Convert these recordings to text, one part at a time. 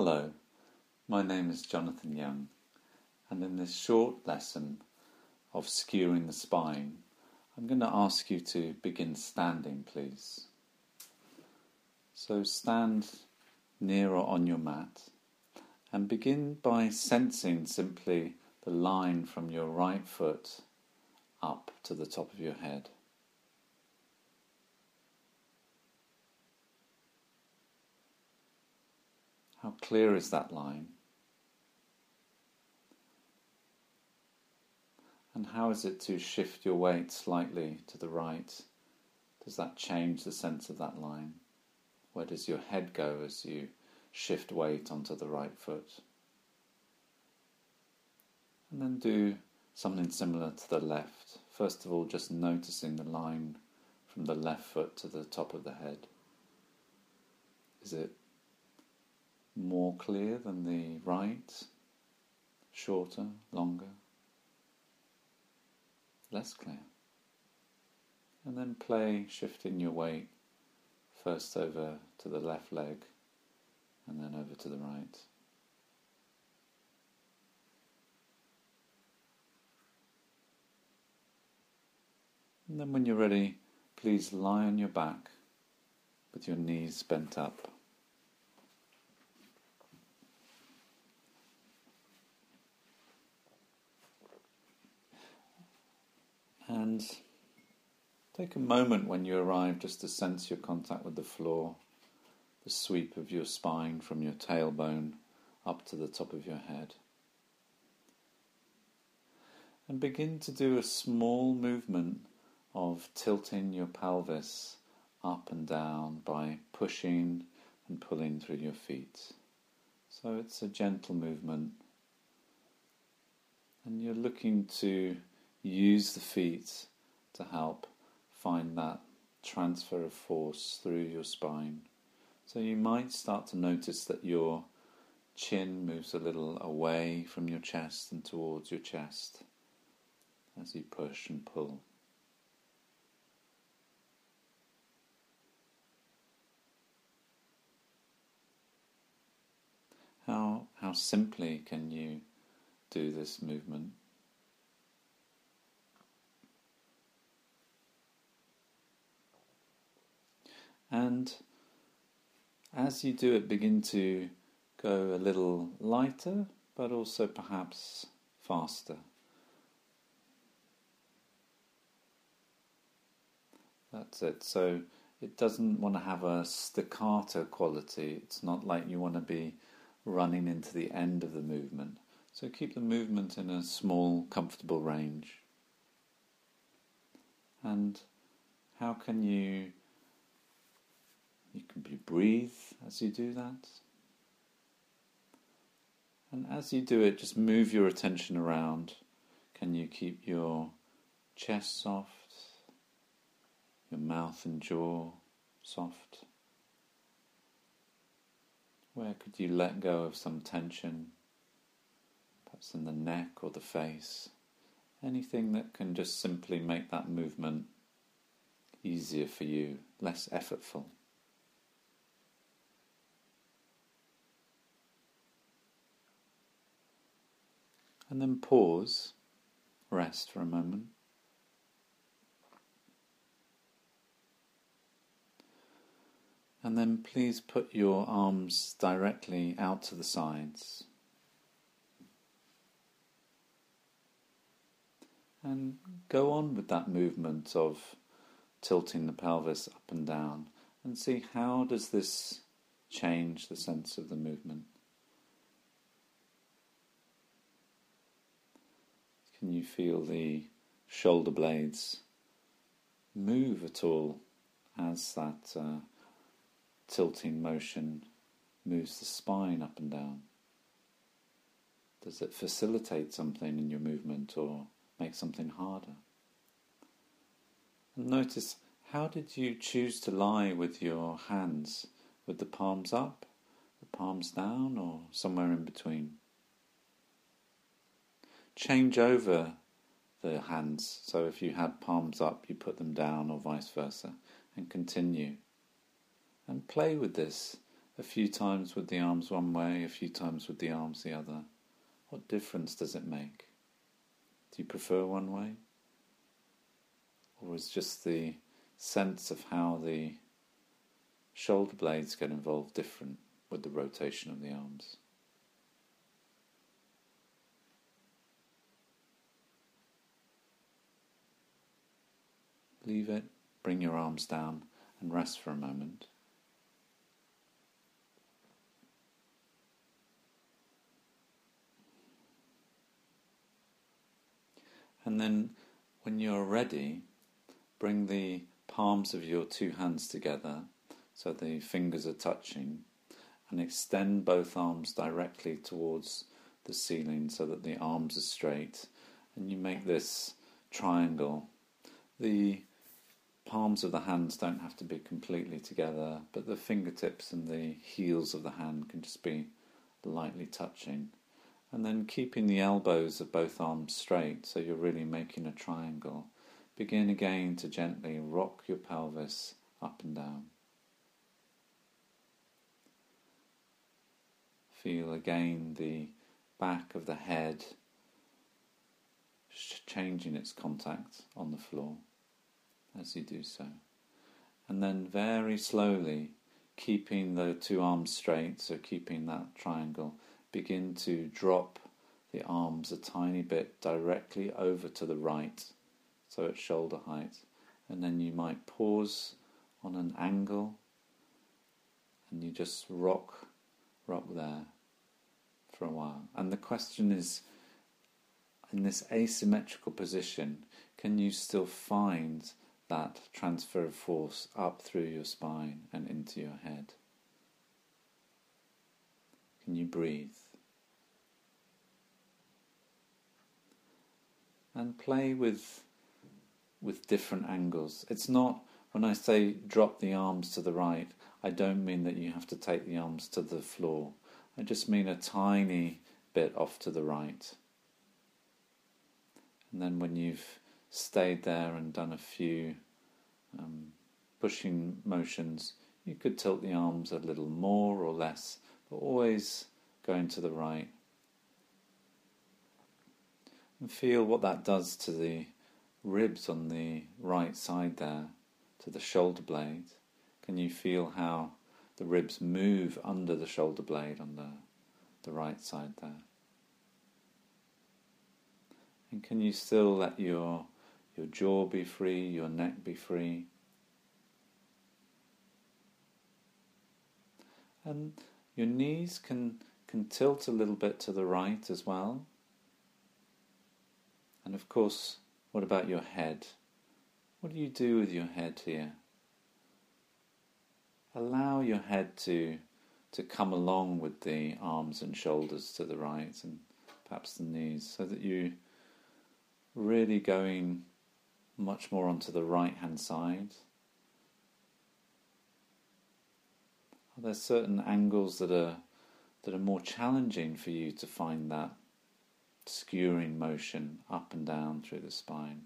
Hello, my name is Jonathan Young, and in this short lesson of skewering the spine, I'm going to ask you to begin standing, please. So stand near or on your mat and begin by sensing simply the line from your right foot up to the top of your head. How clear is that line? And how is it to shift your weight slightly to the right? Does that change the sense of that line? Where does your head go as you shift weight onto the right foot? And then do something similar to the left. First of all, just noticing the line from the left foot to the top of the head. Is it more clear than the right, shorter, longer, less clear. And then play shifting your weight first over to the left leg and then over to the right. And then when you're ready, please lie on your back with your knees bent up. And take a moment when you arrive just to sense your contact with the floor, the sweep of your spine from your tailbone up to the top of your head. And begin to do a small movement of tilting your pelvis up and down by pushing and pulling through your feet. So it's a gentle movement. And you're looking to use the feet to help find that transfer of force through your spine. So you might start to notice that your chin moves a little away from your chest and towards your chest as you push and pull. How, how simply can you do this movement? And as you do it, begin to go a little lighter, but also perhaps faster. That's it. So it doesn't want to have a staccato quality. It's not like you want to be running into the end of the movement. So keep the movement in a small, comfortable range. And how can you you can breathe as you do that. And as you do it, just move your attention around. Can you keep your chest soft, your mouth and jaw soft? Where could you let go of some tension, perhaps in the neck or the face? Anything that can just simply make that movement easier for you, less effortful. And then pause, rest for a moment. And then please put your arms directly out to the sides. And go on with that movement of tilting the pelvis up and down and see how does this change the sense of the movement. Can you feel the shoulder blades move at all as that uh, tilting motion moves the spine up and down? Does it facilitate something in your movement or make something harder? And notice how did you choose to lie with your hands? With the palms up, the palms down, or somewhere in between? Change over the hands. So if you had palms up, you put them down, or vice versa, and continue. And play with this A few times with the arms one way, a few times with the arms the other. What difference does it make? Do you prefer one way? Or is just the sense of how the shoulder blades get involved different with the rotation of the arms? Leave it, bring your arms down and rest for a moment. And then when you're ready, bring the palms of your two hands together so the fingers are touching and extend both arms directly towards the ceiling so that the arms are straight and you make this triangle. The palms of the hands don't have to be completely together, but the fingertips and the heels of the hand can just be lightly touching. And then keeping the elbows of both arms straight so you're really making a triangle. Begin again to gently rock your pelvis up and down. Feel again the back of the head changing its contact on the floor as you do so. And then very slowly, keeping the two arms straight, so keeping that triangle, begin to drop the arms a tiny bit directly over to the right, so at shoulder height. And then you might pause on an angle and you just rock, rock there for a while. And the question is in this asymmetrical position, can you still find that transfer of force up through your spine and into your head. Can you breathe? And play with with different angles. It's not when I say drop the arms to the right, I don't mean that you have to take the arms to the floor. I just mean a tiny bit off to the right. And then when you've stayed there and done a few um, pushing motions, you could tilt the arms a little more or less, but always going to the right. And feel what that does to the ribs on the right side there, to the shoulder blade. Can you feel how the ribs move under the shoulder blade on the, the right side there? And can you still let your your jaw be free, your neck be free? And your knees can can tilt a little bit to the right as well. And of course, what about your head? What do you do with your head here? Allow your head to to come along with the arms and shoulders to the right and perhaps the knees so that you really going much more onto the right hand side. Are there certain angles that are that are more challenging for you to find that skewing motion up and down through the spine?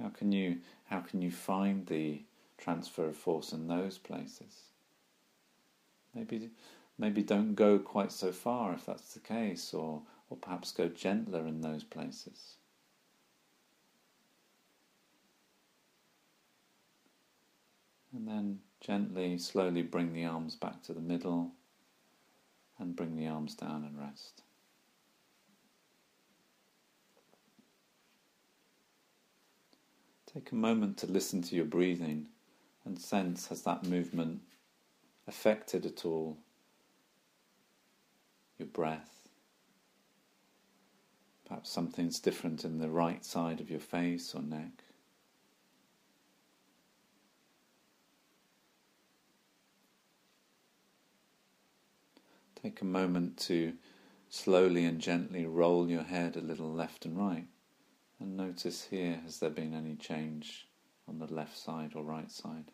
How can you how can you find the transfer of force in those places? Maybe maybe don't go quite so far if that's the case, or or perhaps go gentler in those places. And then gently, slowly bring the arms back to the middle and bring the arms down and rest. Take a moment to listen to your breathing and sense has that movement affected at all your breath. Perhaps something's different in the right side of your face or neck. Take a moment to slowly and gently roll your head a little left and right. And notice here, has there been any change on the left side or right side?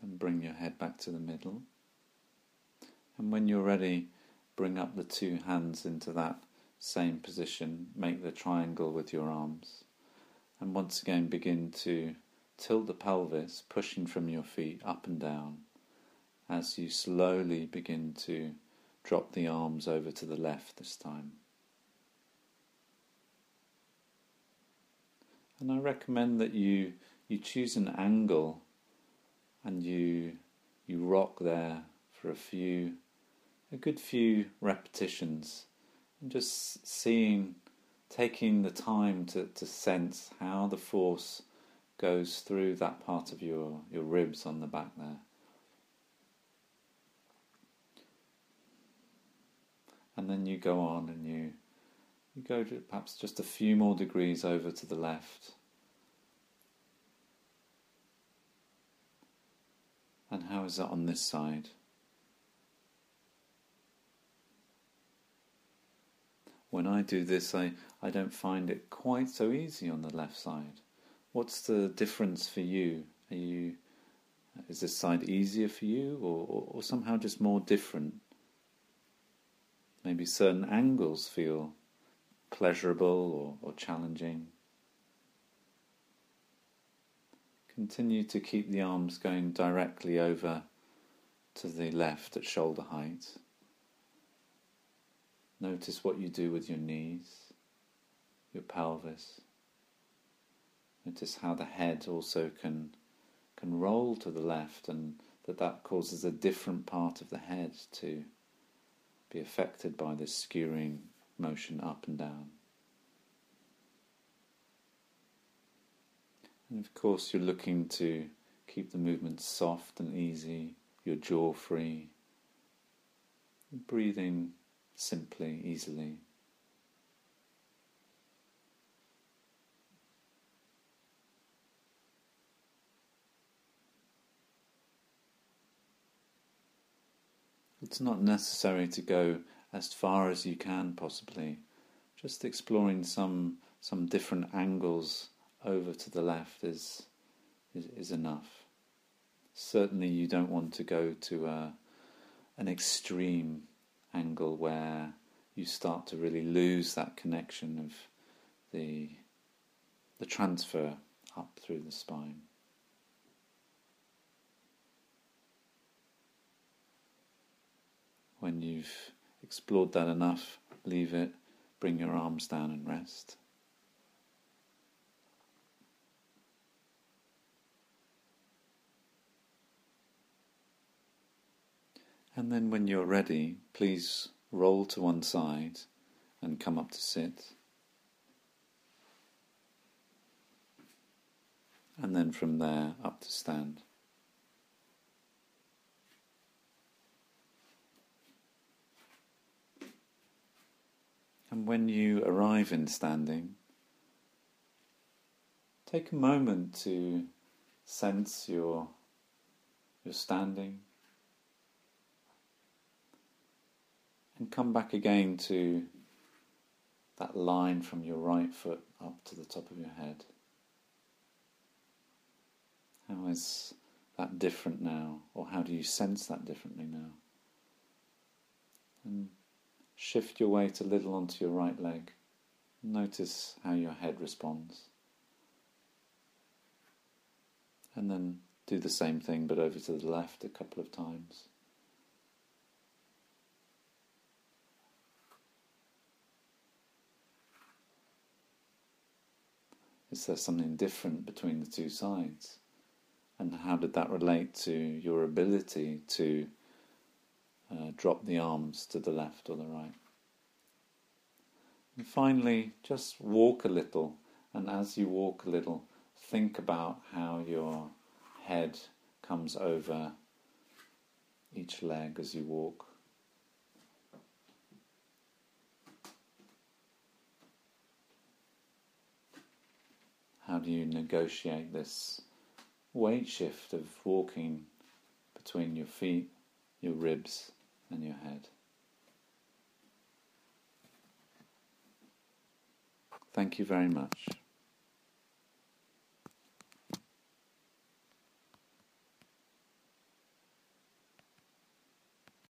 Then bring your head back to the middle. And when you're ready, bring up the two hands into that same position, make the triangle with your arms. And once again, begin to tilt the pelvis, pushing from your feet up and down as you slowly begin to drop the arms over to the left this time. And I recommend that you you choose an angle and you you rock there for a few a good few repetitions and just seeing taking the time to, to sense how the force goes through that part of your, your ribs on the back there. And then you go on and you you go to perhaps just a few more degrees over to the left. And how is that on this side? When I do this, I, I don't find it quite so easy on the left side. What's the difference for you? Are you is this side easier for you, or, or, or somehow just more different? Maybe certain angles feel pleasurable or, or challenging. Continue to keep the arms going directly over to the left at shoulder height. Notice what you do with your knees, your pelvis. Notice how the head also can can roll to the left and that that causes a different part of the head to be affected by this skewing motion up and down. And of course, you're looking to keep the movement soft and easy, your jaw free, breathing simply, easily. It's not necessary to go as far as you can possibly. Just exploring some some different angles over to the left is is, is enough. Certainly, you don't want to go to a, an extreme angle where you start to really lose that connection of the the transfer up through the spine. When you've explored that enough, leave it, bring your arms down and rest. And then when you're ready, please roll to one side and come up to sit. And then from there up to stand. And when you arrive in standing, take a moment to sense your, your standing and come back again to that line from your right foot up to the top of your head. How is that different now, or how do you sense that differently now? And Shift your weight a little onto your right leg. Notice how your head responds. And then do the same thing but over to the left a couple of times. Is there something different between the two sides? And how did that relate to your ability to uh, drop the arms to the left or the right. And finally, just walk a little, and as you walk a little, think about how your head comes over each leg as you walk. How do you negotiate this weight shift of walking between your feet, your ribs, and your head. Thank you very much.